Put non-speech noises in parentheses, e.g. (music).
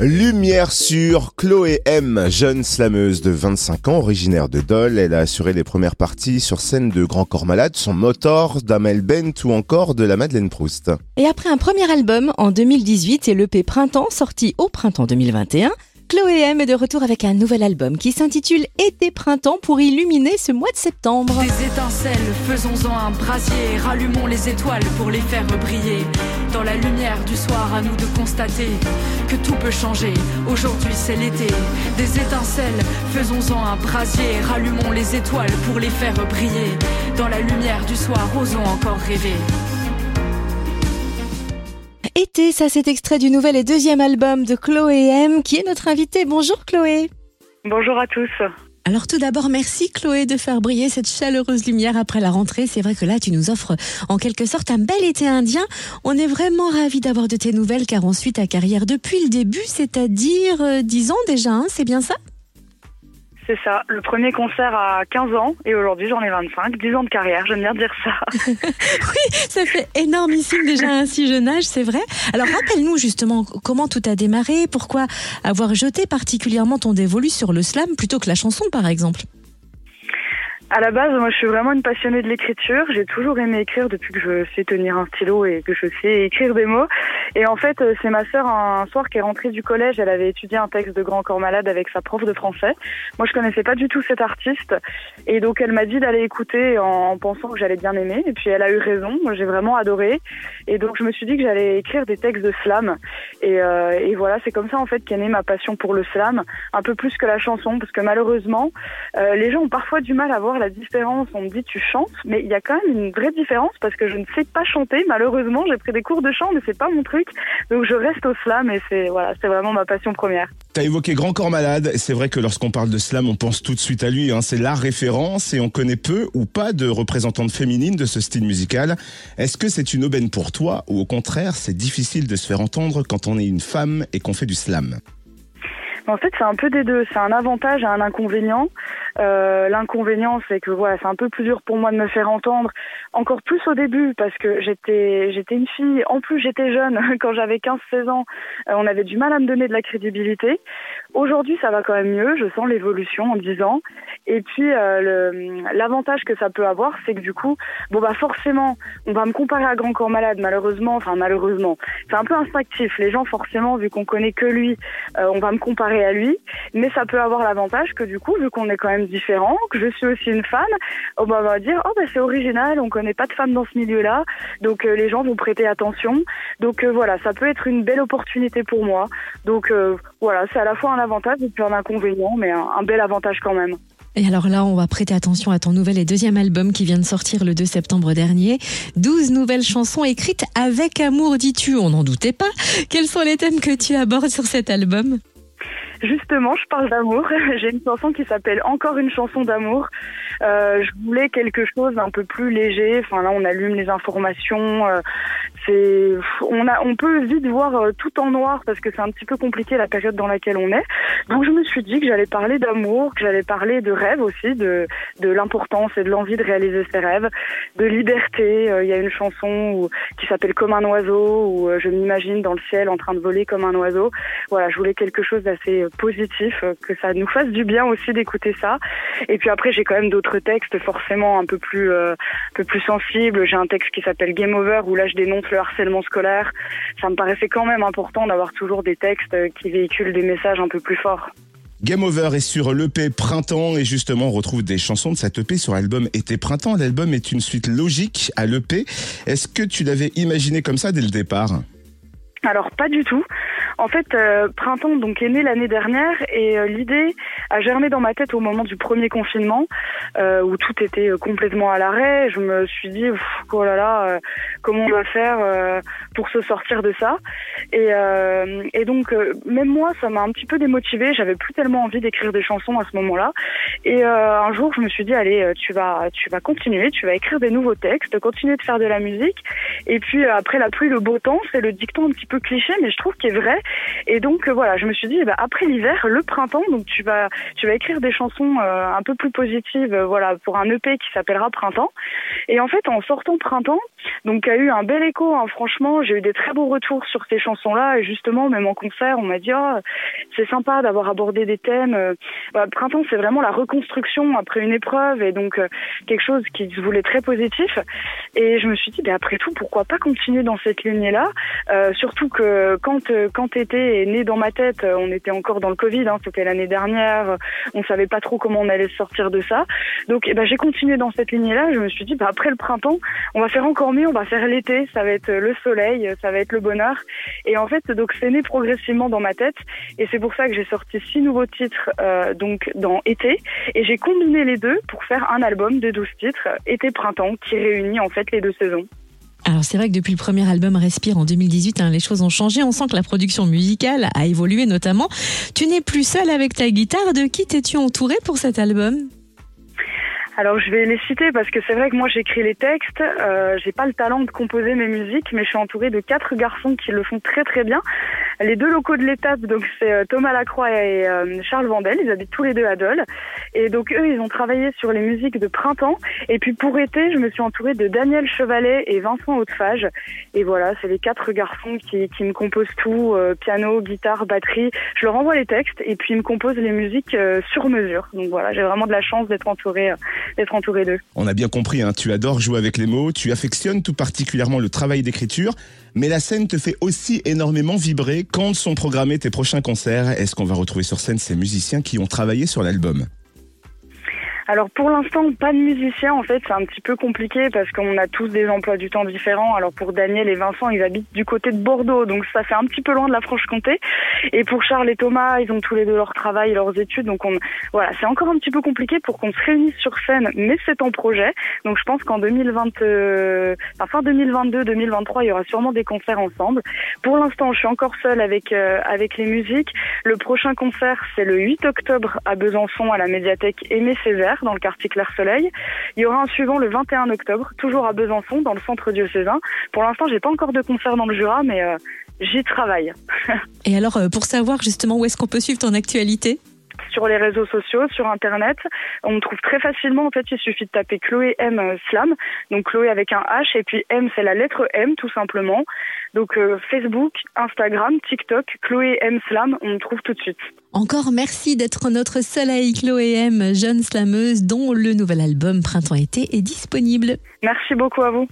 Lumière sur Chloé M, jeune slameuse de 25 ans, originaire de Dole. Elle a assuré les premières parties sur scène de Grand Corps Malade, son motor, d'Amel Bent ou encore de la Madeleine Proust. Et après un premier album en 2018 et l'EP Printemps sorti au printemps 2021, Chloé M est de retour avec un nouvel album qui s'intitule Été printemps pour illuminer ce mois de septembre. Des étincelles, faisons-en un brasier, rallumons les étoiles pour les faire briller. Dans la lumière du soir, à nous de constater que tout peut changer. Aujourd'hui, c'est l'été. Des étincelles, faisons-en un brasier, rallumons les étoiles pour les faire briller. Dans la lumière du soir, osons encore rêver. Été, ça c'est extrait du nouvel et deuxième album de Chloé M, qui est notre invitée. Bonjour Chloé. Bonjour à tous. Alors tout d'abord, merci Chloé de faire briller cette chaleureuse lumière après la rentrée. C'est vrai que là, tu nous offres en quelque sorte un bel été indien. On est vraiment ravis d'avoir de tes nouvelles car on suit ta carrière depuis le début, c'est-à-dire euh, 10 ans déjà, hein, c'est bien ça? C'est ça, le premier concert à 15 ans et aujourd'hui j'en ai 25, 10 ans de carrière, j'aime bien dire ça. (laughs) Oui, ça fait énormissime déjà à un si jeune âge, c'est vrai. Alors rappelle-nous justement comment tout a démarré, pourquoi avoir jeté particulièrement ton dévolu sur le slam plutôt que la chanson par exemple? À la base, moi je suis vraiment une passionnée de l'écriture, j'ai toujours aimé écrire depuis que je sais tenir un stylo et que je sais écrire des mots. Et en fait, euh, c'est ma sœur un soir qui est rentrée du collège, elle avait étudié un texte de Grand Corps Malade avec sa prof de français. Moi je connaissais pas du tout cet artiste et donc elle m'a dit d'aller écouter en, en pensant que j'allais bien aimer et puis elle a eu raison, moi j'ai vraiment adoré et donc je me suis dit que j'allais écrire des textes de slam et, euh, et voilà, c'est comme ça en fait qu'est née ma passion pour le slam, un peu plus que la chanson parce que malheureusement, euh, les gens ont parfois du mal à voir la différence. On me dit tu chantes, mais il y a quand même une vraie différence parce que je ne sais pas chanter. Malheureusement, j'ai pris des cours de chant, mais c'est pas mon truc. Donc je reste au slam et c'est vraiment ma passion première. T'as évoqué Grand Corps Malade. C'est vrai que lorsqu'on parle de slam, on pense tout de suite à lui. Hein. C'est la référence et on connaît peu ou pas de représentantes féminines de ce style musical. Est-ce que c'est une aubaine pour toi ou au contraire, c'est difficile de se faire entendre quand on est une femme et qu'on fait du slam? En fait, c'est un peu des deux. C'est un avantage et un inconvénient. Euh, L'inconvénient, c'est que voilà, c'est un peu plus dur pour moi de me faire entendre, encore plus au début, parce que j'étais j'étais une fille. En plus, j'étais jeune (laughs) quand j'avais 15-16 ans. euh, on avait du mal à me donner de la crédibilité. Aujourd'hui, ça va quand même mieux. Je sens l'évolution en 10 ans. Et puis, euh, l'avantage que ça peut avoir, c'est que du coup, bon bah forcément, on va me comparer à Grand Corps Malade, malheureusement. Enfin, malheureusement, c'est un peu instinctif. Les gens, forcément, vu qu'on connaît que lui, euh, on va me comparer à lui. Mais ça peut avoir l'avantage que du coup, vu qu'on est quand même différent, que je suis aussi une femme, on va- on va dire oh bah c'est original, on connaît pas de femmes dans ce milieu-là, donc euh, les gens vont prêter attention. Donc euh, voilà, ça peut être une belle opportunité pour moi. Donc euh, voilà, c'est à la fois un avantage et puis un inconvénient, mais un, un bel avantage quand même. Et alors là, on va prêter attention à ton nouvel et deuxième album qui vient de sortir le 2 septembre dernier. 12 nouvelles chansons écrites avec amour, dis-tu. On n'en doutait pas. Quels sont les thèmes que tu abordes sur cet album? Justement, je parle d'amour. (laughs) J'ai une chanson qui s'appelle Encore une chanson d'amour. Euh, je voulais quelque chose d'un peu plus léger. Enfin là, on allume les informations. euh, c'est, on a, on peut vite voir euh, tout en noir parce que c'est un petit peu compliqué la période dans laquelle on est. Donc je me suis dit que j'allais parler d'amour, que j'allais parler de rêve aussi, de, de l'importance et de l'envie de réaliser ses rêves, de liberté. Euh, Il y a une chanson où- qui s'appelle Comme un oiseau où euh, je m'imagine dans le ciel en train de voler comme un oiseau. Voilà, je voulais quelque chose d'assez positif, que ça nous fasse du bien aussi d'écouter ça. Et puis après, j'ai quand même d'autres textes forcément un peu plus, euh, un peu plus sensibles. J'ai un texte qui s'appelle Game Over où là, je dénonce le harcèlement scolaire. Ça me paraissait quand même important d'avoir toujours des textes euh, qui véhiculent des messages un peu plus forts. Game Over est sur l'EP Printemps et justement on retrouve des chansons de cette EP sur l'album Été Printemps. L'album est une suite logique à l'EP. Est-ce que tu l'avais imaginé comme ça dès le départ? Alors pas du tout. En fait, euh, Printemps donc est né l'année dernière et euh, l'idée a germé dans ma tête au moment du premier confinement euh, où tout était euh, complètement à l'arrêt. Je me suis dit oh là là, euh, comment on va faire euh, pour se sortir de ça? Et, et donc même moi, ça m'a un petit peu démotivée. J'avais plus tellement envie d'écrire des chansons à ce moment-là. Et un jour, je me suis dit allez, tu vas, tu vas continuer, tu vas écrire des nouveaux textes, continuer de faire de la musique. Et puis après la pluie, le beau temps, c'est le dicton un petit peu cliché, mais je trouve qu'il est vrai. Et donc euh, voilà, je me suis dit, eh ben, après l'hiver, le printemps, donc tu vas, tu vas écrire des chansons euh, un peu plus positives, euh, voilà, pour un EP qui s'appellera Printemps. Et en fait, en sortant Printemps, donc a eu un bel écho. Hein. Franchement, j'ai eu des très beaux retours sur ces chansons-là. Et justement, même en concert, on m'a dit oh, c'est sympa d'avoir abordé des thèmes. Euh, bah, printemps, c'est vraiment la reconstruction après une épreuve et donc euh, quelque chose qui se voulait très positif. Et je me suis dit, bah, après tout, pourquoi pas continuer dans cette lignée-là? Euh, Surtout que quand quand été est né dans ma tête, on était encore dans le Covid. Hein, C'était l'année dernière. On savait pas trop comment on allait sortir de ça. Donc, eh ben, j'ai continué dans cette lignée-là. Je me suis dit, bah, après le printemps, on va faire encore mieux. On va faire l'été. Ça va être le soleil, ça va être le bonheur. Et en fait, donc c'est né progressivement dans ma tête. Et c'est pour ça que j'ai sorti six nouveaux titres euh, donc dans été. Et j'ai combiné les deux pour faire un album de 12 titres, été-printemps, qui réunit en fait les deux saisons. Alors c'est vrai que depuis le premier album Respire en 2018, hein, les choses ont changé. On sent que la production musicale a évolué notamment. Tu n'es plus seule avec ta guitare. De qui t'es-tu entourée pour cet album? Alors je vais les citer parce que c'est vrai que moi j'écris les textes, euh, j'ai pas le talent de composer mes musiques, mais je suis entourée de quatre garçons qui le font très très bien. Les deux locaux de l'étape, donc c'est euh, Thomas Lacroix et euh, Charles Vandel, ils habitent tous les deux à Dole. Et donc eux, ils ont travaillé sur les musiques de printemps. Et puis pour été, je me suis entourée de Daniel Chevalet et Vincent Hautefage. Et voilà, c'est les quatre garçons qui, qui me composent tout, euh, piano, guitare, batterie. Je leur envoie les textes et puis ils me composent les musiques sur mesure. Donc voilà, j'ai vraiment de la chance d'être entourée On a bien compris, hein, tu adores jouer avec les mots, tu affectionnes tout particulièrement le travail d'écriture, mais la scène te fait aussi énormément vibrer. Quand sont programmés tes prochains concerts. Est-ce qu'on va retrouver sur scène ces musiciens qui ont travaillé sur l'album? Alors pour l'instant, pas de musicien. En fait, c'est un petit peu compliqué parce qu'on a tous des emplois du temps différents. Alors pour Daniel et Vincent, ils habitent du côté de Bordeaux, donc ça fait un petit peu loin de la Franche-Comté. Et pour Charles et Thomas, ils ont tous les deux leur travail, leurs études. Donc on, voilà, c'est encore un petit peu compliqué pour qu'on se réunisse sur scène, mais c'est en projet. Donc je pense qu'en 2020, euh, fin 2022, 2023, il y aura sûrement des concerts ensemble. Pour l'instant, je suis encore seule avec euh, avec les musiques. Le prochain concert, c'est le 8 octobre à Besançon à la médiathèque Aimé Césaire dans le quartier Clair-Soleil. Il y aura un suivant le 21 octobre, toujours à Besançon, dans le centre diocésain. Pour l'instant, j'ai pas encore de concert dans le Jura, mais euh, j'y travaille. (laughs) Et alors, euh, pour savoir justement où est-ce qu'on peut suivre ton actualité? Sur les réseaux sociaux, sur Internet. On me trouve très facilement. En fait, il suffit de taper Chloé M euh, Slam. Donc Chloé avec un H et puis M, c'est la lettre M tout simplement. Donc euh, Facebook, Instagram, TikTok, Chloé M Slam, on me trouve tout de suite. Encore merci d'être notre soleil Chloé M, jeune slameuse dont le nouvel album Printemps-été est disponible. Merci beaucoup à vous.